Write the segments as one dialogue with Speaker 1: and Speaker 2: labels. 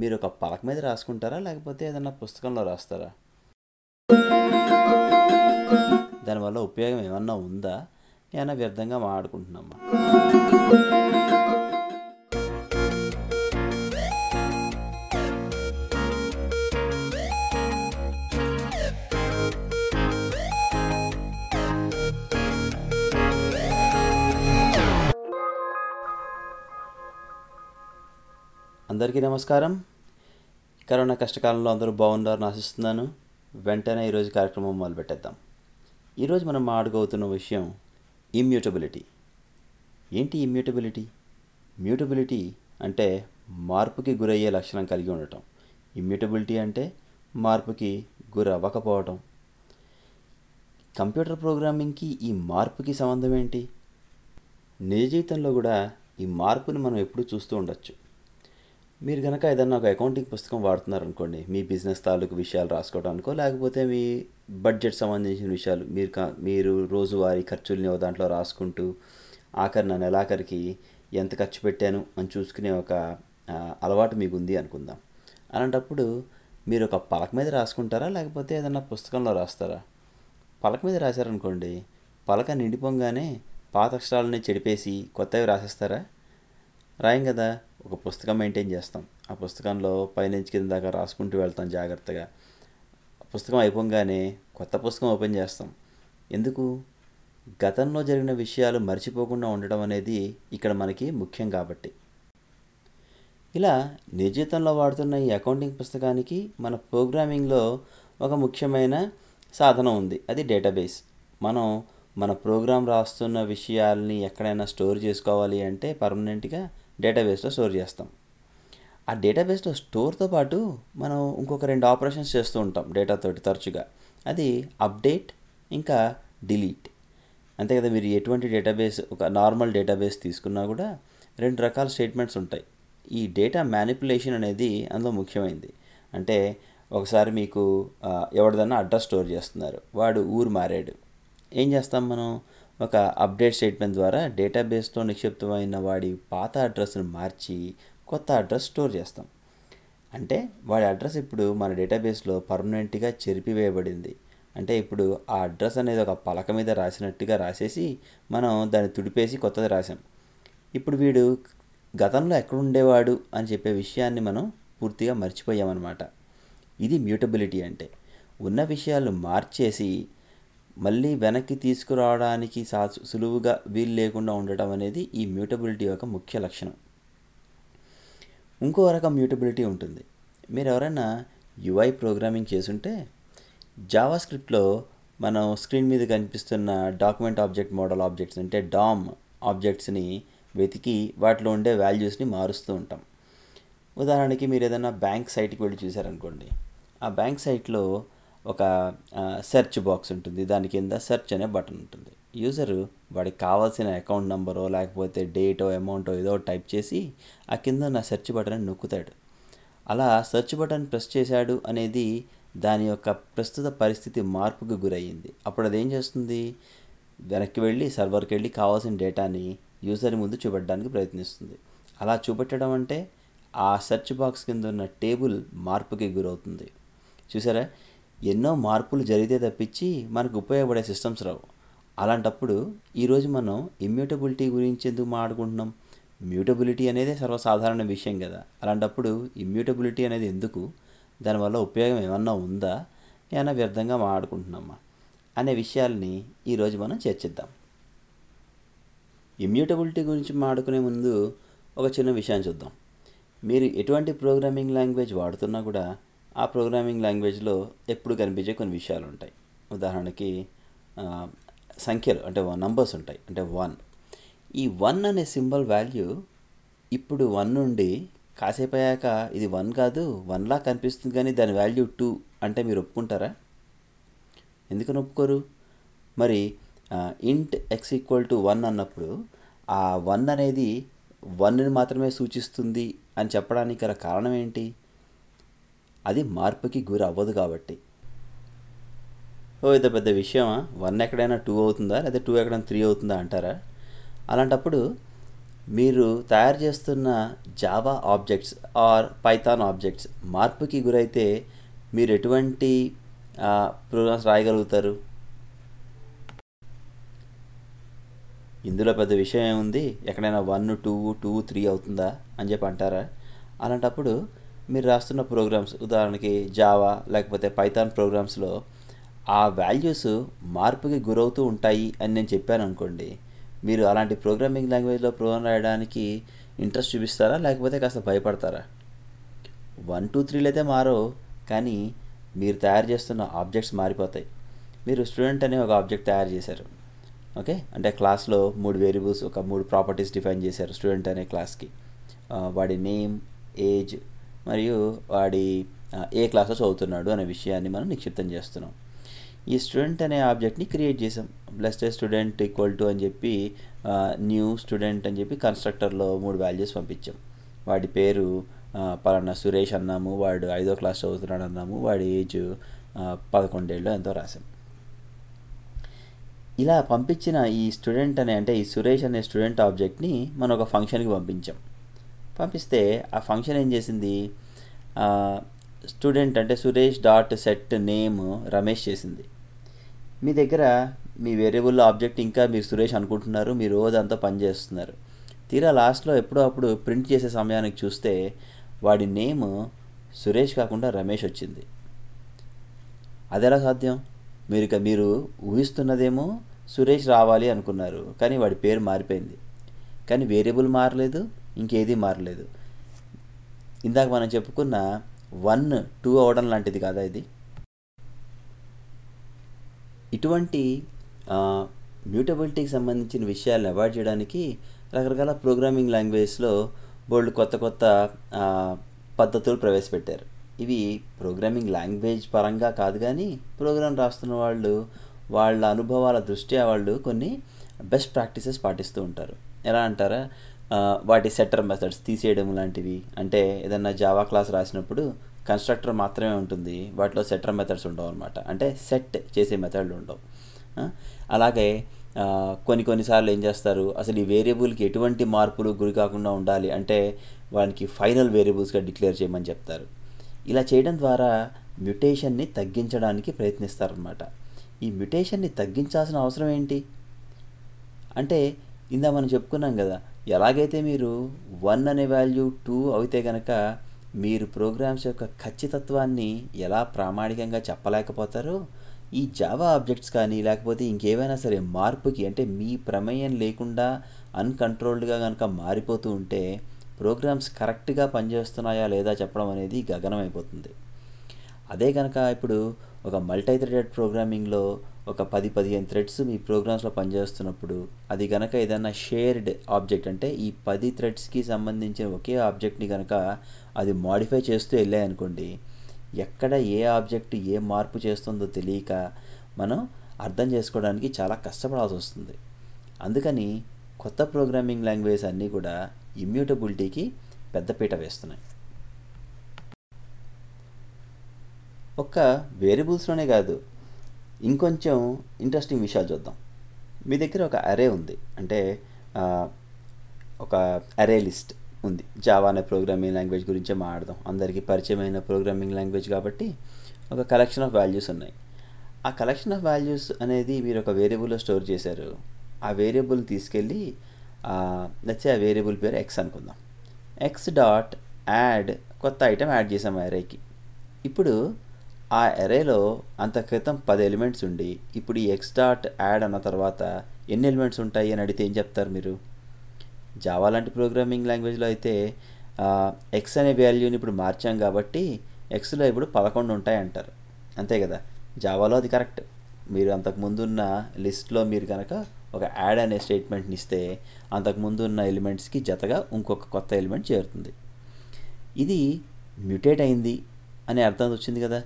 Speaker 1: మీరు ఒక పలక మీద రాసుకుంటారా? లేకపోతే ఏదైనా పుస్తకంలో రాస్తారా? దానివల్ల ఉపయోగం ఏమన్నా ఉందా? ఏమైనా వ్యర్థంగా మాట్లాడుకుంటున్నామా? అందరికీ నమస్కారం. కరోనా కష్టకాలంలో అందరూ బాగున్నారని ఆశిస్తున్నాను. వెంటనే ఈరోజు కార్యక్రమం మొదలుపెట్టేద్దాం. ఈరోజు మనం మాట్లాడుకోతున్న విషయం ఇమ్యూటబిలిటీ. ఏంటి ఇమ్యూటబిలిటీ? మ్యూటబిలిటీ అంటే మార్పుకి గురయ్యే లక్షణం కలిగి ఉండటం. ఇమ్యూటబిలిటీ అంటే మార్పుకి గురవ్వకపోవటం. కంప్యూటర్ ప్రోగ్రామింగ్కి ఈ మార్పుకి సంబంధం ఏంటి? నిజ జీవితంలో కూడా ఈ మార్పుని మనం ఎప్పుడూ చూస్తూ ఉండొచ్చు. మీరు కనుక ఏదన్నా ఒక అకౌంటింగ్ పుస్తకం వాడుతున్నారనుకోండి మీ బిజినెస్ తాలూకు విషయాలు రాసుకోవడానికో లేకపోతే మీ బడ్జెట్ సంబంధించిన విషయాలు మీరు కా మీరు రోజువారీ ఖర్చుల్ని ఒక దాంట్లో రాసుకుంటూ ఆఖరిన నెలాఖరికి ఎంత ఖర్చు పెట్టాను అని చూసుకునే ఒక అలవాటు మీకు ఉంది అనుకుందాం. అలాంటప్పుడు మీరు ఒక పలక మీద రాసుకుంటారా లేకపోతే ఏదన్నా పుస్తకంలో రాస్తారా? పలక మీద రాశారనుకోండి పలక నిండిపోగానే పాత అక్షరాలని చెడిపేసి కొత్తవి రాసేస్తారా? రాయం కదా. ఒక పుస్తకం మెయింటైన్ చేస్తాం. ఆ పుస్తకంలో పైనుంచి కింద దాకా రాసుకుంటూ వెళ్తాం జాగ్రత్తగా. పుస్తకం అయిపోగానే కొత్త పుస్తకం ఓపెన్ చేస్తాం. ఎందుకు? గతంలో జరిగిన విషయాలు మర్చిపోకుండా ఉండడం అనేది ఇక్కడ మనకి ముఖ్యం కాబట్టి. ఇలా నిజీతంలో వాడుతున్న ఈ అకౌంటింగ్ పుస్తకానికి మన ప్రోగ్రామింగ్లో ఒక ముఖ్యమైన సాధనం ఉంది. అది డేటాబేస్ మనం మన ప్రోగ్రామ్ రాస్తున్న విషయాల్ని ఎక్కడైనా స్టోర్ చేసుకోవాలి అంటే పర్మనెంట్గా డేటాబేస్లో స్టోర్ చేస్తాం. ఆ డేటాబేస్లో స్టోర్తో పాటు మనం ఇంకొక రెండు ఆపరేషన్స్ చేస్తూ ఉంటాం డేటాతోటి తరచుగా. అది అప్డేట్ ఇంకా డిలీట్. అంతే కదా మీరు ఎటువంటి డేటాబేస్ ఒక నార్మల్ డేటాబేస్ తీసుకున్నా కూడా రెండు రకాల స్టేట్మెంట్స్ ఉంటాయి. ఈ డేటా మ్యానిపులేషన్ అనేది అందులో ముఖ్యమైనది అంటే ఒకసారి మీకు ఎవరిదన్నా అడ్రస్ స్టోర్ చేస్తున్నారు. వాడు ఊరు మారాడు. ఏం చేస్తాం మనం? ఒక అప్డేట్ స్టేట్మెంట్ ద్వారా డేటాబేస్లో నిక్షిప్తమైన వాడి పాత అడ్రస్ను మార్చి కొత్త అడ్రస్ స్టోర్ చేస్తాం. అంటే వాడి అడ్రస్ ఇప్పుడు మన డేటాబేస్లో పర్మనెంట్గా చెరిపివేయబడింది. అంటే ఇప్పుడు ఆ అడ్రస్ అనేది ఒక పలక మీద రాసినట్టుగా రాసేసి మనం దాన్ని తుడిపేసి కొత్తది రాసాం. ఇప్పుడు వీడు గతంలో ఎక్కడ ఉండేవాడు అని చెప్పే విషయాన్ని మనం పూర్తిగా మర్చిపోయామన్నమాట. ఇది మ్యూటబిలిటీ అంటే. ఉన్న విషయాలు మార్చేసి మళ్ళీ వెనక్కి తీసుకురావడానికి సా సులువుగా వీలు లేకుండా ఉండటం అనేది ఈ మ్యూటబిలిటీ యొక్క ముఖ్య లక్షణం. ఇంకో రకం మ్యూటబిలిటీ ఉంటుంది. మీరు ఎవరైనా యుఐ ప్రోగ్రామింగ్ చేసుంటే జావా స్క్రిప్ట్లో మనం స్క్రీన్ మీద కనిపిస్తున్న డాక్యుమెంట్ ఆబ్జెక్ట్ మోడల్ ఆబ్జెక్ట్స్ అంటే డామ్ ఆబ్జెక్ట్స్ని వెతికి వాటిలో ఉండే వాల్యూస్ని మారుస్తూ ఉంటాం. ఉదాహరణకి మీరు ఏదైనా బ్యాంక్ సైట్కి వెళ్ళి చూసారనుకోండి ఆ బ్యాంక్ సైట్లో ఒక సెర్చ్ బాక్స్ ఉంటుంది. దాని కింద సెర్చ్ అనే బటన్ ఉంటుంది. యూజరు వాడికి కావాల్సిన అకౌంట్ నెంబరో లేకపోతే డేటో అమౌంటో ఏదో టైప్ చేసి ఆ కింద నా సెర్చ్ బటన్ నొక్కుతాడు. అలా సెర్చ్ బటన్ ప్రెస్ చేశాడు అనేది దాని యొక్క ప్రస్తుత పరిస్థితి మార్పుకు గురయ్యింది. అప్పుడు అదేం చేస్తుంది? వెనక్కి వెళ్ళి సర్వర్కి వెళ్ళి కావాల్సిన డేటాని యూజర్ ముందు చూపెట్టడానికి ప్రయత్నిస్తుంది. అలా చూపెట్టడం అంటే ఆ సెర్చ్ బాక్స్ కింద ఉన్న టేబుల్ మార్పుకి గురవుతుంది. చూసారా? ఎన్నో మార్పులు జరిగితే తప్పించి మనకు ఉపయోగపడే సిస్టమ్స్ రావు. అలాంటప్పుడు ఈరోజు మనం ఇమ్యూటబిలిటీ గురించి ఎందుకు మాట్లాడుకుంటున్నాం? మ్యూటబిలిటీ అనేది సర్వసాధారణ విషయం కదా. అలాంటప్పుడు ఇమ్యూటబిలిటీ అనేది ఎందుకు? దానివల్ల ఉపయోగం ఏమన్నా ఉందా? ఏమైనా వ్యర్థంగా మాట్లాడుకుంటున్నామా? అనే విషయాల్ని ఈరోజు మనం చర్చిద్దాం. ఇమ్యూటబిలిటీ గురించి మాట్లాడుకునే ముందు ఒక చిన్న విషయం చూద్దాం. మీరు ఎటువంటి ప్రోగ్రామింగ్ లాంగ్వేజ్ వాడుతున్నా కూడా ఆ ప్రోగ్రామింగ్ లాంగ్వేజ్లో ఎప్పుడు కనిపించే కొన్ని విషయాలు ఉంటాయి ఉదాహరణకి సంఖ్యలు అంటే నంబర్స్ ఉంటాయి. అంటే వన్. ఈ వన్ అనే సింబల్ వాల్యూ ఇప్పుడు వన్ నుండి కాసేపు అయ్యాక ఇది వన్ కాదు వన్లా కనిపిస్తుంది కానీ దాని వాల్యూ టూ అంటే మీరు ఒప్పుకుంటారా? ఎందుకని ఒప్పుకోరు? మరి ఇంట్ ఎక్స్ ఈక్వల్ టు వన్ అన్నప్పుడు ఆ వన్ అనేది వన్ని మాత్రమే సూచిస్తుంది అని చెప్పడానికి గల కారణం ఏంటి? అది మార్పుకి గురి అవ్వదు కాబట్టి. ఓ ఇది పెద్ద విషయమా? వన్ ఎక్కడైనా టూ అవుతుందా? లేదా టూ ఎక్కడైనా త్రీ అవుతుందా అంటారా? అలాంటప్పుడు మీరు తయారు చేస్తున్న Java objects or Python objects మార్పుకి గురైతే మీరు ఎటువంటి ప్రోగ్రామ్స్ రాయగలుగుతారు? ఇందులో పెద్ద విషయం ఏముంది? ఎక్కడైనా వన్ టూ టూ త్రీ అవుతుందా? అని చెప్పి అంటారా? అలాంటప్పుడు మీరు రాస్తున్న ప్రోగ్రామ్స్ ఉదాహరణకి జావా లేకపోతే పైథాన్ ప్రోగ్రామ్స్లో ఆ వాల్యూస్ మార్పుకి గురవుతూ ఉంటాయి అని నేను చెప్పాను అనుకోండి మీరు అలాంటి ప్రోగ్రామింగ్ లాంగ్వేజ్లో ప్రోగ్రామ్ రాయడానికి ఇంట్రెస్ట్ చూపిస్తారా? లేకపోతే కాస్త భయపడతారా? వన్ టూ త్రీలు అయితే మారో కానీ మీరు తయారు చేస్తున్న ఆబ్జెక్ట్స్ మారిపోతాయి. మీరు స్టూడెంట్ అనే ఒక ఆబ్జెక్ట్ తయారు చేశారు ఓకే? అంటే క్లాస్లో మూడు వేరియబుల్స్ ఒక మూడు ప్రాపర్టీస్ డిఫైన్ చేశారు స్టూడెంట్ అనే క్లాస్కి వాడి నేమ్ ఏజ్ మరియు వాడి ఏ క్లాస్లో చదువుతున్నాడు అనే విషయాన్ని మనం నిక్షిప్తం చేస్తున్నాం. ఈ స్టూడెంట్ అనే ఆబ్జెక్ట్ని క్రియేట్ చేసాం బ్లెస్డ్ స్టూడెంట్ ఈక్వల్ టు అని చెప్పి న్యూ స్టూడెంట్ అని చెప్పి కన్స్ట్రక్టర్లో మూడు వాల్యూస్ పంపించాం. వాడి పేరు పలానా సురేష్ అన్నాము వాడు ఐదో క్లాస్ చదువుతున్నాడు అన్నాము వాడి ఏజ్ పదకొండేళ్ళు ఎంతో రాసాం ఇలా పంపించిన ఈ స్టూడెంట్ అనే అంటే ఈ సురేష్ అనే స్టూడెంట్ ఆబ్జెక్ట్ని మనం ఒక ఫంక్షన్కి పంపించాం. పంపిస్తే ఆ ఫంక్షన్ ఏం చేసింది? స్టూడెంట్ అంటే Suresh dot set name Ramesh చేసింది. మీ దగ్గర మీ వేరియబుల్ ఆబ్జెక్ట్ ఇంకా మీరు సురేష్ అనుకుంటున్నారు మీరు రోజు అంతా పనిచేస్తున్నారు తీరా లాస్ట్లో ఎప్పుడో అప్పుడు ప్రింట్ చేసే సమయానికి చూస్తే వాడి నేమ్ సురేష్ కాకుండా రమేష్ వచ్చింది. అది ఎలా సాధ్యం? మీరు ఇక మీరు ఊహిస్తున్నదేమో సురేష్ రావాలి అనుకున్నారు కానీ వాడి పేరు మారిపోయింది. కానీ వేరియబుల్ మారలేదు ఇంకేది మారలేదు. ఇందాక మనం చెప్పుకున్న వన్ టూ అవడం లాంటిది కాదా ఇది? ఇటువంటి మ్యూటబిలిటీకి సంబంధించిన విషయాలను అవాయిడ్ చేయడానికి రకరకాల ప్రోగ్రామింగ్ లాంగ్వేజ్లో బోల్డ్ కొత్త కొత్త పద్ధతులు ప్రవేశపెట్టారు. ఇవి ప్రోగ్రామింగ్ లాంగ్వేజ్ పరంగా కాదు కానీ ప్రోగ్రామ్ రాస్తున్న వాళ్ళు వాళ్ళ అనుభవాల దృష్ట్యా వాళ్ళు కొన్ని బెస్ట్ ప్రాక్టీసెస్ పాటిస్తూ ఉంటారు. ఎలా అంటారా? వాటి సెట్టర్ మెథడ్స్ తీసేయడం లాంటివి. అంటే ఏదన్నా జావా క్లాస్ రాసినప్పుడు కన్స్ట్రక్టర్ మాత్రమే ఉంటుంది. వాటిలో సెట్టర్ మెథడ్స్ ఉండవు అనమాట అంటే సెట్ చేసే మెథడ్లు ఉండవు. అలాగే కొన్ని కొన్నిసార్లు ఏం చేస్తారు? అసలు ఈ వేరియబుల్కి ఎటువంటి మార్పులు గురి కాకుండా ఉండాలి అంటే వానికి ఫైనల్ వేరియబుల్స్గా డిక్లేర్ చేయమని చెప్తారు. ఇలా చేయడం ద్వారా మ్యుటేషన్ని తగ్గించడానికి ప్రయత్నిస్తారనమాట ఈ మ్యుటేషన్ని తగ్గించాల్సిన అవసరం ఏంటి? అంటే ఇందా మనం చెప్పుకున్నాం కదా ఎలాగైతే మీరు వన్ అనే వాల్యూ టూ అయితే కనుక మీరు ప్రోగ్రామ్స్ యొక్క ఖచ్చితత్వాన్ని ఎలా ప్రామాణికంగా చెప్పలేకపోతారో ఈ జావా ఆబ్జెక్ట్స్ కానీ లేకపోతే ఇంకేవైనా సరే మార్పుకి అంటే మీ ప్రమేయం లేకుండా అన్కంట్రోల్డ్గా కనుక మారిపోతూ ఉంటే ప్రోగ్రామ్స్ కరెక్ట్గా పనిచేస్తున్నాయా లేదా చెప్పడం అనేది గగనం అయిపోతుంది అదే కనుక ఇప్పుడు ఒక మల్టీ థ్రెడెడ్ ప్రోగ్రామింగ్లో ఒక పది పదిహేను థ్రెడ్స్ మీ ప్రోగ్రామ్స్లో పనిచేస్తున్నప్పుడు అది కనుక ఏదైనా షేర్డ్ ఆబ్జెక్ట్ అంటే ఈ పది థ్రెడ్స్కి సంబంధించిన ఒకే ఆబ్జెక్ట్ని కనుక అది మాడిఫై చేస్తూ వెళ్ళాయనుకోండి ఎక్కడ ఏ ఆబ్జెక్ట్ ఏ మార్పు చేస్తుందో తెలియక మనం అర్థం చేసుకోవడానికి చాలా కష్టపడాల్సి వస్తుంది. అందుకని కొత్త ప్రోగ్రామింగ్ లాంగ్వేజ్ అన్నీ కూడా ఇమ్యూటబిలిటీకి పెద్దపీట వేస్తున్నాయి. ఒక్క వేరియబుల్స్లోనే కాదు ఇంకొంచెం ఇంట్రెస్టింగ్ విషయాలు చూద్దాం. మీ దగ్గర ఒక అరే ఉంది. అంటే ఒక అరే లిస్ట్ ఉంది. జావా అనే ప్రోగ్రామింగ్ లాంగ్వేజ్ గురించే మాట్లాడదాం. అందరికీ పరిచయమైన ప్రోగ్రామింగ్ లాంగ్వేజ్ కాబట్టి ఒక కలెక్షన్ ఆఫ్ వాల్యూస్ ఉన్నాయి. ఆ కలెక్షన్ ఆఫ్ వాల్యూస్ అనేది మీరు ఒక వేరియబుల్లో స్టోర్ చేశారు. ఆ వేరియబుల్ తీసుకెళ్ళి నచ్చే ఆ వేరియబుల్ పేరు ఎక్స్ అనుకుందాం. ఎక్స్ డాట్ యాడ్ కొత్త ఐటెం యాడ్ చేసాం అరేకి ఇప్పుడు ఆ ఎరేలో అంత క్రితం పది ఎలిమెంట్స్ ఉండి ఇప్పుడు ఈ ఎక్స్ డాట్ యాడ్ అన్న తర్వాత ఎన్ని ఎలిమెంట్స్ ఉంటాయి అని అడిగితే ఏం చెప్తారు మీరు? జావా లాంటి ప్రోగ్రామింగ్ లాంగ్వేజ్లో అయితే ఎక్స్ అనే వాల్యూని ఇప్పుడు మార్చాం కాబట్టి ఎక్స్లో ఇప్పుడు పదకొండు ఉంటాయి అంటారు అంతే కదా? జావాలో అది కరెక్ట్ మీరు అంతకుముందు ఉన్న లిస్ట్లో మీరు కనుక ఒక యాడ్ అనే స్టేట్మెంట్ని ఇస్తే అంతకుముందు ఉన్న ఎలిమెంట్స్కి జతగా ఇంకొక కొత్త ఎలిమెంట్ చేరుతుంది. ఇది మ్యూటేట్ అయింది అనే అర్థం వచ్చింది కదా?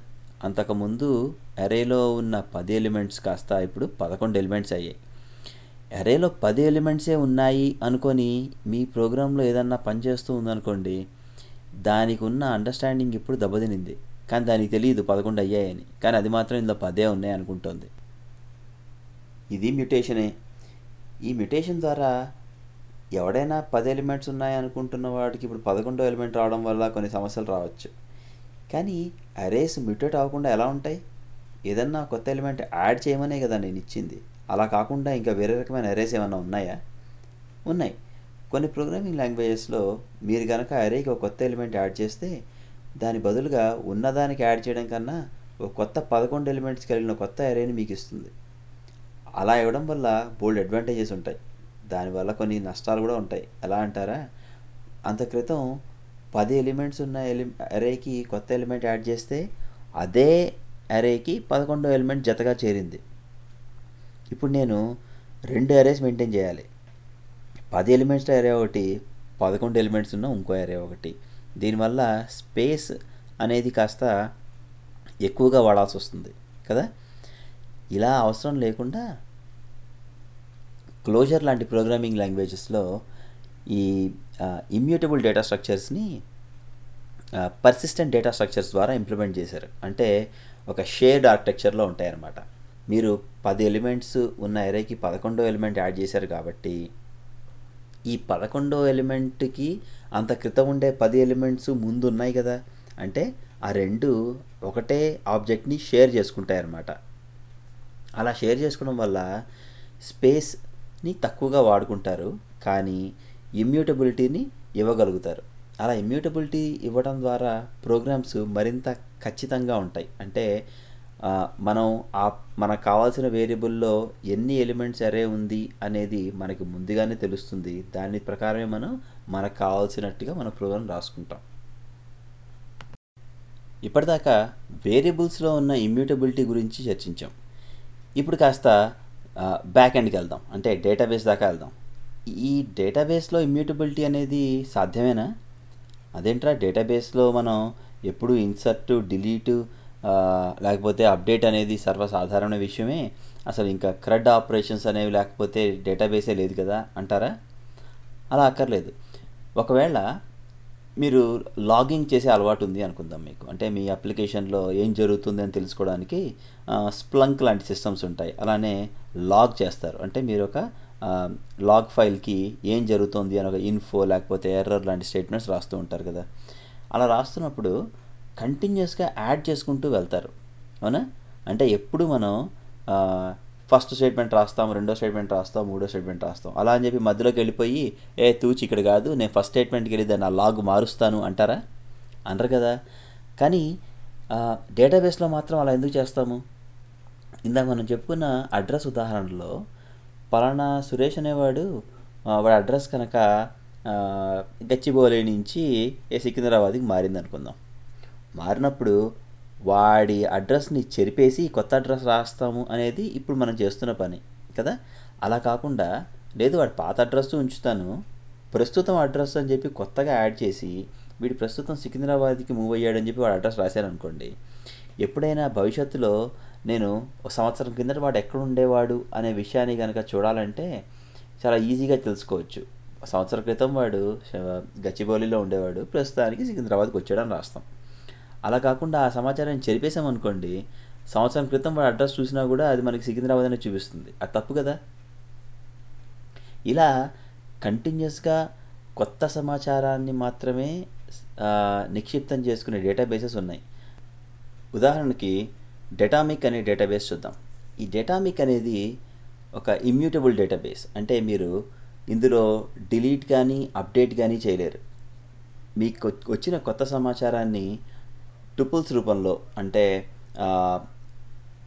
Speaker 1: అంతకుముందు అరేలో ఉన్న పది ఎలిమెంట్స్ కాస్త ఇప్పుడు పదకొండు ఎలిమెంట్స్ అయ్యాయి. అరేలో పది ఎలిమెంట్సే ఉన్నాయి అనుకొని మీ ప్రోగ్రాంలో ఏదన్నా పనిచేస్తూ ఉందనుకోండి దానికి ఉన్న అండర్స్టాండింగ్ ఇప్పుడు దెబ్బతినింది. కానీ దానికి తెలియదు పదకొండు అయ్యాయని. కానీ అది మాత్రం ఇందులో పదే ఉన్నాయి అనుకుంటుంది. ఇది మ్యుటేషనే. ఈ మ్యుటేషన్ ద్వారా ఎవడైనా పది ఎలిమెంట్స్ ఉన్నాయి అనుకుంటున్న వాడికి ఇప్పుడు పదకొండో ఎలిమెంట్ రావడం వల్ల కొన్ని సమస్యలు రావచ్చు. కానీ అరేస్ మ్యూటేట్ అవ్వకుండా ఎలా ఉంటాయి? ఏదన్నా కొత్త ఎలిమెంట్ యాడ్ చేయమనే కదా నేను ఇచ్చింది. అలా కాకుండా ఇంకా వేరే రకమైన అరేస్ ఏమైనా ఉన్నాయా? ఉన్నాయి. కొన్ని ప్రోగ్రామింగ్ లాంగ్వేజెస్లో మీరు కనుక అరేకి ఒక కొత్త ఎలిమెంట్ యాడ్ చేస్తే దాని బదులుగా ఉన్నదానికి యాడ్ చేయడం కన్నా ఒక కొత్త పదకొండు ఎలిమెంట్స్ కలిగిన కొత్త అరేని మీకు ఇస్తుంది. అలా ఇవ్వడం వల్ల బోల్డ్ అడ్వాంటేజెస్ ఉంటాయి. దానివల్ల కొన్ని నష్టాలు కూడా ఉంటాయి. ఎలా అంటారా? అంత క్రితం పది ఎలిమెంట్స్ ఉన్న ఎలి అరేకి కొత్త ఎలిమెంట్ యాడ్ చేస్తే అదే అరేకి పదకొండో ఎలిమెంట్ జతగా చేరింది. ఇప్పుడు నేను రెండు అరేస్ మెయింటైన్ చేయాలి. పది ఎలిమెంట్స్ అరే ఒకటి పదకొండు ఎలిమెంట్స్ ఉన్న ఇంకో అరే ఒకటి. దీనివల్ల స్పేస్ అనేది కాస్త ఎక్కువగా వాడాల్సి వస్తుంది కదా? ఇలా అవసరం లేకుండా క్లోజర్ లాంటి ప్రోగ్రామింగ్ లాంగ్వేజెస్లో ఈ ఇమ్యూటబుల్ డేటా స్ట్రక్చర్స్ని పర్సిస్టెంట్ డేటా స్ట్రక్చర్స్ ద్వారా ఇంప్లిమెంట్ చేశారు. అంటే ఒక షేర్డ్ ఆర్కిటెక్చర్లో ఉంటాయన్నమాట. మీరు పది ఎలిమెంట్స్ ఉన్న ఎరేకి పదకొండో ఎలిమెంట్ యాడ్ చేశారు కాబట్టి ఈ పదకొండో ఎలిమెంట్కి అంత క్రితం ఉండే పది ఎలిమెంట్స్ ముందు ఉన్నాయి కదా. అంటే ఆ రెండు ఒకటే ఆబ్జెక్ట్ని షేర్ చేసుకుంటాయన్నమాట. అలా షేర్ చేసుకోవడం వల్ల స్పేస్ని తక్కువగా వాడుకుంటారు. కానీ ఇమ్యూటబిలిటీని ఇవ్వగలుగుతారు. అలా ఇమ్యూటబిలిటీ ఇవ్వడం ద్వారా ప్రోగ్రామ్స్ మరింత ఖచ్చితంగా ఉంటాయి. అంటే మనం ఆ మనకు కావాల్సిన వేరియబుల్లో ఎన్ని ఎలిమెంట్స్ అరే ఉంది అనేది మనకి ముందుగానే తెలుస్తుంది. దాని ప్రకారమే మనం మనకు కావాల్సినట్టుగా మన ప్రోగ్రామ్ రాసుకుంటాం. ఇప్పటిదాకా వేరియబుల్స్లో ఉన్న ఇమ్యూటబిలిటీ గురించి చర్చించాం. ఇప్పుడు కాస్త బ్యాక్ ఎండ్కి వెళ్దాం. అంటే డేటాబేస్ దాకా వెళ్దాం. ఈ డేటాబేస్లో ఇమ్యూటబిలిటీ అనేది సాధ్యమేనా? అదేంట్రా డేటాబేస్లో మనం ఎప్పుడు ఇన్సర్ట్ డిలీట్ లేకపోతే అప్డేట్ అనేది సర్వసాధారణ విషయమే. అసలు ఇంకా క్రడ్ ఆపరేషన్స్ అనేవి లేకపోతే డేటాబేసే లేదు కదా అంటారా? అలా అక్కర్లేదు. ఒకవేళ మీరు లాగింగ్ చేసే అలవాటు ఉంది అనుకుందాం మీకు. అంటే మీ అప్లికేషన్లో ఏం జరుగుతుంది అని తెలుసుకోవడానికి స్ప్లంక్ లాంటి సిస్టమ్స్ ఉంటాయి. అలానే లాగ్ చేస్తారు. అంటే మీరు ఒక Um, లాగ్ ఫైల్కి ఏం జరుగుతుంది అని ఒక ఇన్ఫో లేకపోతే ఎర్రర్ లాంటి స్టేట్మెంట్స్ రాస్తూ ఉంటారు కదా. అలా రాస్తున్నప్పుడు కంటిన్యూస్గా యాడ్ చేసుకుంటూ వెళ్తారు. అవునా? అంటే ఎప్పుడు మనం ఫస్ట్ స్టేట్మెంట్ రాస్తాం రెండో స్టేట్మెంట్ రాస్తాం మూడో స్టేట్మెంట్ రాస్తాం అలా అని చెప్పి మధ్యలోకి వెళ్ళిపోయి ఏ తూచి ఇక్కడ కాదు నేను ఫస్ట్ స్టేట్మెంట్కి వెళ్ళి దాన్ని ఆ లాగ్ మారుస్తాను అంటారా? అనరు కదా. కానీ డేటాబేస్లో మాత్రం అలా ఎందుకు చేస్తాము? ఇందాక మనం చెప్పుకున్న అడ్రస్ ఉదాహరణలో పలానా సురేష్ అనేవాడు వాడి అడ్రస్ కనుక గచ్చిబౌలి నుంచి ఏ సికింద్రాబాద్కి మారింది అనుకుందాం మారినప్పుడు వాడి అడ్రస్ని చెరిపేసి కొత్త అడ్రస్ రాస్తాము అనేది ఇప్పుడు మనం చేస్తున్న పని కదా? అలా కాకుండా లేదు వాడి పాత అడ్రస్ ఉంచుతాను ప్రస్తుతం అడ్రస్ అని చెప్పి కొత్తగా యాడ్ చేసి వీడు ప్రస్తుతం సికింద్రాబాద్కి మూవ్ అయ్యాడని చెప్పి వాడు అడ్రస్ రాశాను అనుకోండి ఎప్పుడైనా భవిష్యత్తులో నేను ఒక సంవత్సరం కిందట వాడు ఎక్కడ ఉండేవాడు అనే విషయాన్ని కనుక చూడాలంటే చాలా ఈజీగా తెలుసుకోవచ్చు. సంవత్సరం క్రితం వాడు గచ్చిబౌలిలో ఉండేవాడు. ప్రస్తుతానికి సికింద్రాబాద్కి వచ్చాడని రాస్తాం. అలా కాకుండా ఆ సమాచారాన్ని చెరిపేసామనుకోండి సంవత్సరం క్రితం వాడు అడ్రస్ చూసినా కూడా అది మనకి సికింద్రాబాద్ అనే చూపిస్తుంది. అది తప్పు కదా? ఇలా కంటిన్యూస్గా కొత్త సమాచారాన్ని మాత్రమే నిక్షిప్తం చేసుకునే డేటాబేసెస్ ఉన్నాయి. ఉదాహరణకి డేటామిక్ అనే డేటాబేస్ చూద్దాం. ఈ డేటామిక్ అనేది ఒక ఇమ్యూటబుల్ డేటాబేస్ అంటే మీరు ఇందులో డిలీట్ కానీ అప్డేట్ కానీ చేయలేరు. మీకు వచ్చిన కొత్త సమాచారాన్ని టుపుల్స్ రూపంలో అంటే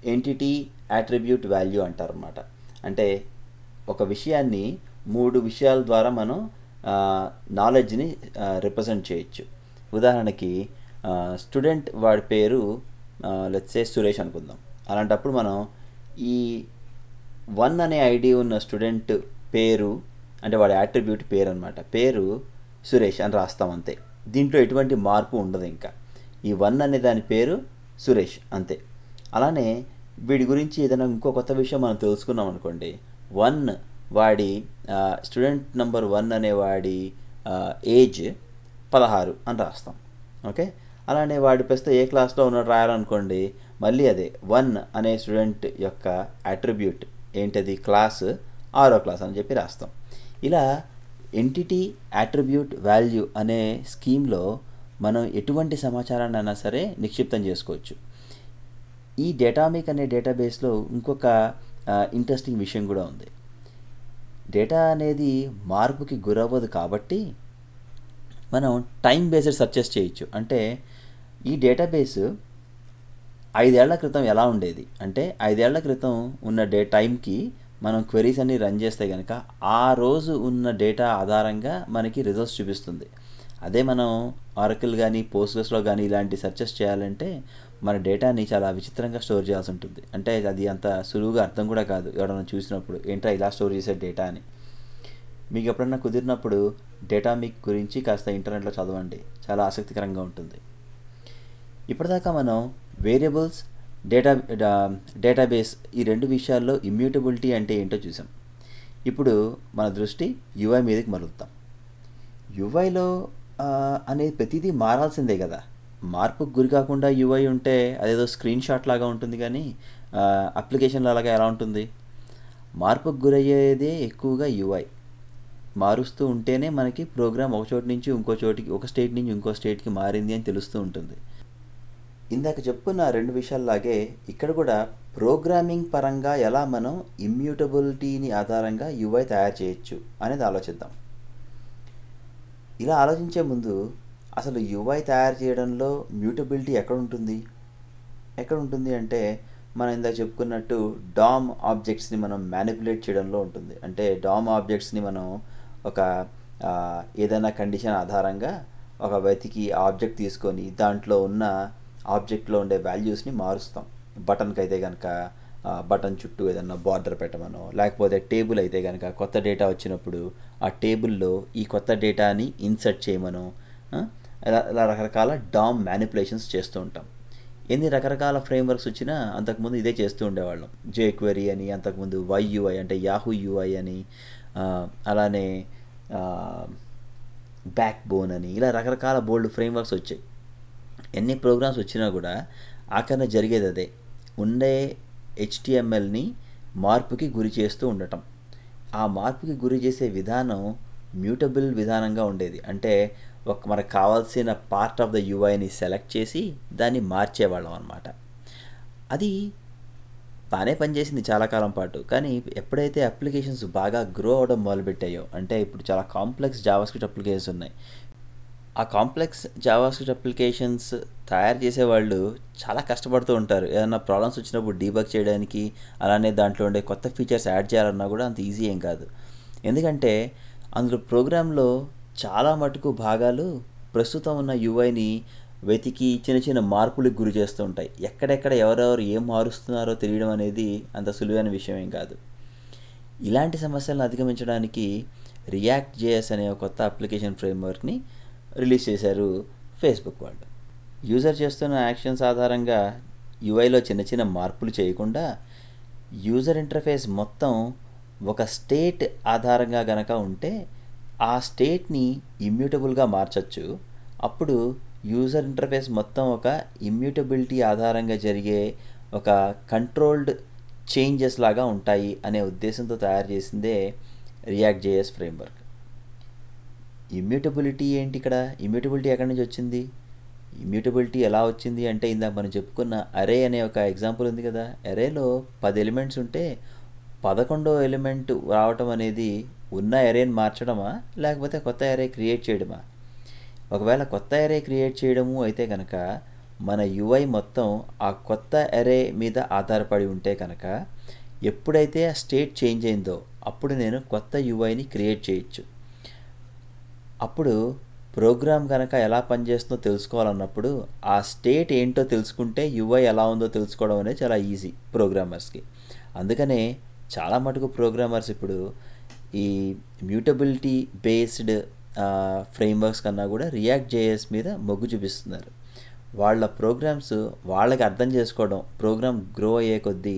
Speaker 1: ఎంటిటీ యాట్రిబ్యూట్ వాల్యూ అంటారన్నమాట. అంటే ఒక విషయాన్ని మూడు విషయాల ద్వారా మనం నాలెడ్జ్ని రిప్రజెంట్ చేయొచ్చు. ఉదాహరణకి స్టూడెంట్ వాడి పేరు లెట్సే సురేష్ అనుకుందాం. అలాంటప్పుడు మనం ఈ వన్ అనే ఐడి ఉన్న స్టూడెంట్ పేరు అంటే వాడి యాట్రిబ్యూట్ పేరు అనమాట పేరు సురేష్ అని రాస్తాం అంతే. దీంట్లో ఎటువంటి మార్పు ఉండదు ఇంకా. ఈ వన్ అనే దాని పేరు సురేష్ అంతే. అలానే వీడి గురించి ఏదైనా ఇంకో కొత్త విషయం మనం తెలుసుకున్నాం అనుకోండి. వన్ వాడి స్టూడెంట్ నెంబర్ వన్ అనే వాడి ఏజ్ పదహారు అని రాస్తాం. ఓకే? అలానే వాడి ప్రస్తుతం ఏ క్లాస్లో ఉన్నాడు రాయాలనుకోండి మళ్ళీ అదే వన్ అనే స్టూడెంట్ యొక్క అట్రిబ్యూట్ ఏంటది? క్లాస్ ఆరో క్లాస్ అని చెప్పి రాస్తాం. ఇలా ఎంటిటీ అట్రిబ్యూట్ వాల్యూ అనే స్కీమ్లో మనం ఎటువంటి సమాచారాన్ని అయినా సరే నిక్షిప్తం చేసుకోవచ్చు. ఈ డేటామిక్ అనే డేటాబేస్లో ఇంకొక ఇంట్రెస్టింగ్ విషయం కూడా ఉంది. డేటా అనేది మార్పుకి గురవ్వదు కాబట్టి మనం టైం బేస్డ్ సర్చెస్ చేయొచ్చు. అంటే ఈ డేటాబేస్ ఐదేళ్ళ క్రితం ఎలా ఉండేది? అంటే ఐదేళ్ళ క్రితం ఉన్న డే టైంకి మనం క్వెరీస్ అన్ని రన్ చేస్తే కనుక ఆ రోజు ఉన్న డేటా ఆధారంగా మనకి రిజల్ట్స్ చూపిస్తుంది. అదే మనం ఆరకిల్ కానీ పోస్ట్గ్రెస్లో కానీ ఇలాంటి సెర్చెస్ చేయాలంటే మన డేటాని చాలా విచిత్రంగా స్టోర్ చేయాల్సి ఉంటుంది. అంటే అది అంత సులువుగా అర్థం కూడా కాదు. ఎవరైనా చూసినప్పుడు ఏంటో ఇలా స్టోర్ చేసే డేటా అని. మీకు ఎప్పుడన్నా కుదిరినప్పుడు డేటా మీకు గురించి కాస్త ఇంటర్నెట్లో చదవండి. చాలా ఆసక్తికరంగా ఉంటుంది. ఇప్పటిదాకా మనం వేరియబుల్స్ డేటా డేటాబేస్ ఈ రెండు విషయాల్లో ఇమ్యూటబిలిటీ అంటే ఏంటో చూసాం. ఇప్పుడు మన దృష్టి యుఐ మీదకి మరులుతాం. యుఐలో అనేది ప్రతిదీ మారాల్సిందే కదా. మార్పుకు గురి కాకుండా యుఐ ఉంటే అదేదో స్క్రీన్ షాట్ లాగా ఉంటుంది కానీ అప్లికేషన్ అలాగా ఎలా ఉంటుంది? మార్పుకు గురయ్యేదే ఎక్కువగా యుఐ. మారుస్తూ ఉంటేనే మనకి ప్రోగ్రామ్ ఒక చోటు నుంచి ఇంకో చోటికి ఒక స్టేట్ నుంచి ఇంకో స్టేట్కి మారింది అని తెలుస్తూ ఉంటుంది. ఇందాక చెప్పుకున్న రెండు విషయాల్లాగే ఇక్కడ కూడా ప్రోగ్రామింగ్ పరంగా ఎలా మనం ఇమ్యూటబిలిటీని ఆధారంగా యువై తయారు చేయొచ్చు అనేది ఆలోచిద్దాం. ఇలా ఆలోచించే ముందు అసలు యువై తయారు చేయడంలో మ్యూటబిలిటీ ఎక్కడ ఉంటుంది ఎక్కడ ఉంటుంది అంటే మనం ఇందాక చెప్పుకున్నట్టు డామ్ ఆబ్జెక్ట్స్ని మనం మ్యానిపులేట్ చేయడంలో ఉంటుంది. అంటే డామ్ ఆబ్జెక్ట్స్ని మనం ఒక ఏదైనా కండిషన్ ఆధారంగా ఒక వెతికి ఆబ్జెక్ట్ తీసుకొని దాంట్లో ఉన్న ఆబ్జెక్ట్లో ఉండే వాల్యూస్ని మారుస్తాం. బటన్కి అయితే కనుక బటన్ చుట్టూ ఏదన్నా బార్డర్ పెట్టమనో లేకపోతే టేబుల్ అయితే కనుక కొత్త డేటా వచ్చినప్పుడు ఆ టేబుల్లో ఈ కొత్త డేటాని ఇన్సర్ట్ చేయమనో ఇలా ఇలా రకరకాల డామ్ మ్యానిపులేషన్స్ చేస్తూ ఉంటాం. ఎన్ని రకరకాల ఫ్రేమ్వర్క్స్ వచ్చినా అంతకుముందు ఇదే చేస్తూ ఉండేవాళ్ళం. జేక్వెరీ అని అంతకుముందు వైయుఐ అంటే యాహూ యూఐ అని అలానే బ్యాక్ బోన్ అని ఇలా రకరకాల బోల్డ్ ఫ్రేమ్వర్క్స్ వచ్చాయి. ఎన్ని ప్రోగ్రామ్స్ వచ్చినా కూడా ఆఖరణ జరిగేది అదే. ఉండే హెచ్టిఎంఎల్ని మార్పుకి గురి చేస్తూ ఉండటం. ఆ మార్పుకి గురి చేసే విధానం మ్యూటబుల్ విధానంగా ఉండేది. అంటే ఒక మనకు కావాల్సిన పార్ట్ ఆఫ్ ద యూఐని సెలెక్ట్ చేసి దాన్ని మార్చేవాళ్ళం అనమాట అది బాగానే పనిచేసింది చాలా కాలం పాటు. కానీ ఎప్పుడైతే అప్లికేషన్స్ బాగా గ్రో అవడం మొదలుపెట్టాయో అంటే ఇప్పుడు చాలా కాంప్లెక్స్ జావాస్క్రిప్ట్ అప్లికేషన్స్ ఉన్నాయి. ఆ కాంప్లెక్స్ జావాస్క్రిప్ట్ అప్లికేషన్స్ తయారు చేసేవాళ్ళు చాలా కష్టపడుతూ ఉంటారు. ఏదైనా ప్రాబ్లమ్స్ వచ్చినప్పుడు డీబగ్ చేయడానికి అలానే దాంట్లో ఉండే కొత్త ఫీచర్స్ యాడ్ చేయాలన్నా కూడా అంత ఈజీ ఏం కాదు. ఎందుకంటే అందులో ప్రోగ్రాంలో చాలా మటుకు భాగాలు ప్రస్తుతం ఉన్న యువైని వెతికి చిన్న చిన్న మార్పులకు గురి చేస్తూ ఉంటాయి. ఎక్కడెక్కడ ఎవరెవరు ఏం మారుస్తున్నారో తెలియడం అనేది అంత సులువైన విషయం ఏం కాదు. ఇలాంటి సమస్యలను అధిగమించడానికి రియాక్ట్ జేఎస్ అనే కొత్త అప్లికేషన్ ఫ్రేమ్వర్క్ని రిలీజ్ చేశారు ఫేస్బుక్ వాళ్ళు. యూజర్ చేస్తున్న యాక్షన్స్ ఆధారంగా యూఐలో చిన్న చిన్న మార్పులు చేయకుండా యూజర్ ఇంటర్ఫేస్ మొత్తం ఒక స్టేట్ ఆధారంగా గనక ఉంటే ఆ స్టేట్ని ఇమ్యూటబుల్గా మార్చచ్చు. అప్పుడు యూజర్ ఇంటర్ఫేస్ మొత్తం ఒక ఇమ్యూటబిలిటీ ఆధారంగా జరిగే ఒక కంట్రోల్డ్ చేంజెస్ లాగా ఉంటాయి అనే ఉద్దేశంతో తయారు చేసిందే రియాక్ట్ జేఎస్ ఫ్రేమ్వర్క్. ఇమ్యూటబిలిటీ ఏంటి ఇక్కడ? ఇమ్యూటబిలిటీ ఎక్కడి నుంచి వచ్చింది? ఇమ్యూటబిలిటీ ఎలా వచ్చింది అంటే ఇందాక మనం చెప్పుకున్న అరే అనే ఒక ఎగ్జాంపుల్ ఉంది కదా. అరేలో పది ఎలిమెంట్స్ ఉంటే పదకొండో ఎలిమెంట్ రావటం అనేది ఉన్న అరేని మార్చడమా? లేకపోతే కొత్త అరే క్రియేట్ చేయడమా? ఒకవేళ కొత్త అరే క్రియేట్ చేయడము అయితే కనుక మన యుఐ మొత్తం ఆ కొత్త అరే మీద ఆధారపడి ఉంటే కనుక ఎప్పుడైతే ఆ స్టేట్ చేంజ్ అయిందో అప్పుడు నేను కొత్త యుఐని క్రియేట్ చేయొచ్చు. అప్పుడు ప్రోగ్రామ్ కనుక ఎలా పనిచేస్తుందో తెలుసుకోవాలన్నప్పుడు ఆ స్టేట్ ఏంటో తెలుసుకుంటే యుఐ ఎలా ఉందో తెలుసుకోవడం అనేది చాలా ఈజీ ప్రోగ్రామర్స్కి. అందుకనే చాలా మటుకు ప్రోగ్రామర్స్ ఇప్పుడు ఈ మ్యూటబిలిటీ బేస్డ్ ఫ్రేమ్వర్క్స్ కన్నా కూడా రియాక్ట్ జేఎస్ మీద మొగ్గు చూపిస్తున్నారు. వాళ్ళ ప్రోగ్రామ్స్ వాళ్ళకి అర్థం చేసుకోవడం ప్రోగ్రామ్ గ్రో అయ్యే కొద్దీ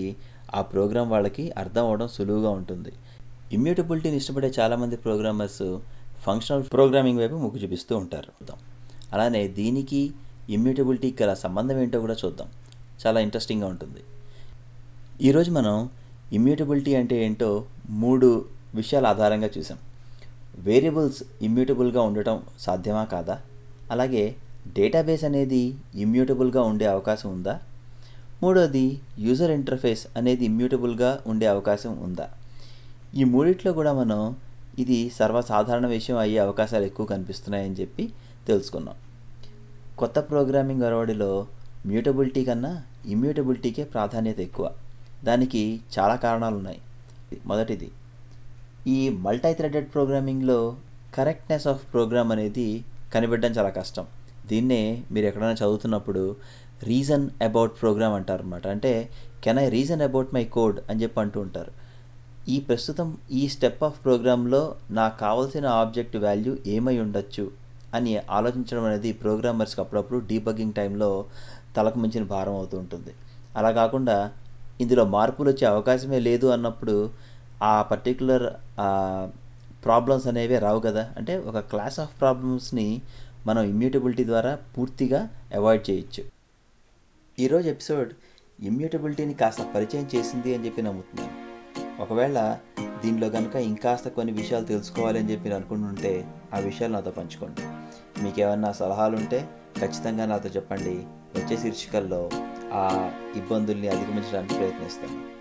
Speaker 1: ఆ ప్రోగ్రామ్ వాళ్ళకి అర్థం అవడం సులువుగా ఉంటుంది. ఇమ్యూటబిలిటీని ఇష్టపడే చాలామంది ప్రోగ్రామర్స్ ఫంక్షనల్ ప్రోగ్రామింగ్ వైపు మొగ్గు చూపిస్తూ ఉంటారు. అలానే దీనికి ఇమ్యూటబిలిటీ గల సంబంధం ఏంటో కూడా చూద్దాం. చాలా ఇంట్రెస్టింగ్గా ఉంటుంది. ఈరోజు మనం ఇమ్యూటబిలిటీ అంటే ఏంటో మూడు విషయాల ఆధారంగా చూసాం వేరియబుల్స్ ఇమ్యూటబుల్గా ఉండటం సాధ్యమా కాదా? అలాగే డేటాబేస్ అనేది ఇమ్యూటబుల్గా ఉండే అవకాశం ఉందా? మూడోది యూజర్ ఇంటర్ఫేస్ అనేది ఇమ్యూటబుల్గా ఉండే అవకాశం ఉందా? ఈ మూడిట్లో కూడా మనం ఇది సర్వసాధారణ విషయం అయ్యే అవకాశాలు ఎక్కువ కనిపిస్తున్నాయని చెప్పి తెలుసుకున్నాం. కొత్త ప్రోగ్రామింగ్ అరవడిలో మ్యూటబిలిటీ కన్నా ఇమ్యూటబిలిటీకే ప్రాధాన్యత ఎక్కువ. దానికి చాలా కారణాలు ఉన్నాయి మొదటిది ఈ మల్టీ థ్రెడెడ్ ప్రోగ్రామింగ్లో కరెక్ట్నెస్ ఆఫ్ ప్రోగ్రామ్ అనేది కనిపెట్టడం చాలా కష్టం. దీన్నే మీరు ఎక్కడైనా చదువుతున్నప్పుడు రీజన్ అబౌట్ ప్రోగ్రామ్ అంటారు అనమాట అంటే can I reason about my code? అని చెప్పి అంటూ ఉంటారు. ఈ ప్రస్తుతం ఈ స్టెప్ ఆఫ్ ప్రోగ్రాంలో నాకు కావాల్సిన ఆబ్జెక్ట్ వాల్యూ ఏమై ఉండొచ్చు అని ఆలోచించడం అనేది ప్రోగ్రామర్స్కి అప్పుడప్పుడు డీబగ్గింగ్ టైంలో తలకు మించిన భారం అవుతూ ఉంటుంది. అలా కాకుండా ఇందులో మార్పులు వచ్చే అవకాశమే లేదు అన్నప్పుడు ఆ పర్టికులర్ ప్రాబ్లమ్స్ అనేవి రావు కదా. అంటే ఒక క్లాస్ ఆఫ్ ప్రాబ్లమ్స్ని మనం ఇమ్యూటబిలిటీ ద్వారా పూర్తిగా అవాయిడ్ చేయొచ్చు. ఈరోజు ఎపిసోడ్ ఇమ్యూటబిలిటీని కాస్త పరిచయం చేసింది అని చెప్పి నమ్ముతున్నాను. ఒకవేళ దీనిలో కనుక ఇంకాస్త కొన్ని విషయాలు తెలుసుకోవాలి అని చెప్పి అనుకుంటుంటే ఆ విషయాలు నాతో పంచుకోండి. మీకు ఏమన్నా సలహాలు ఉంటే ఖచ్చితంగా నాతో చెప్పండి. వచ్చే శీర్షికల్లో ఆ ఇబ్బందుల్ని అధిగమించడానికి ప్రయత్నిస్తాను.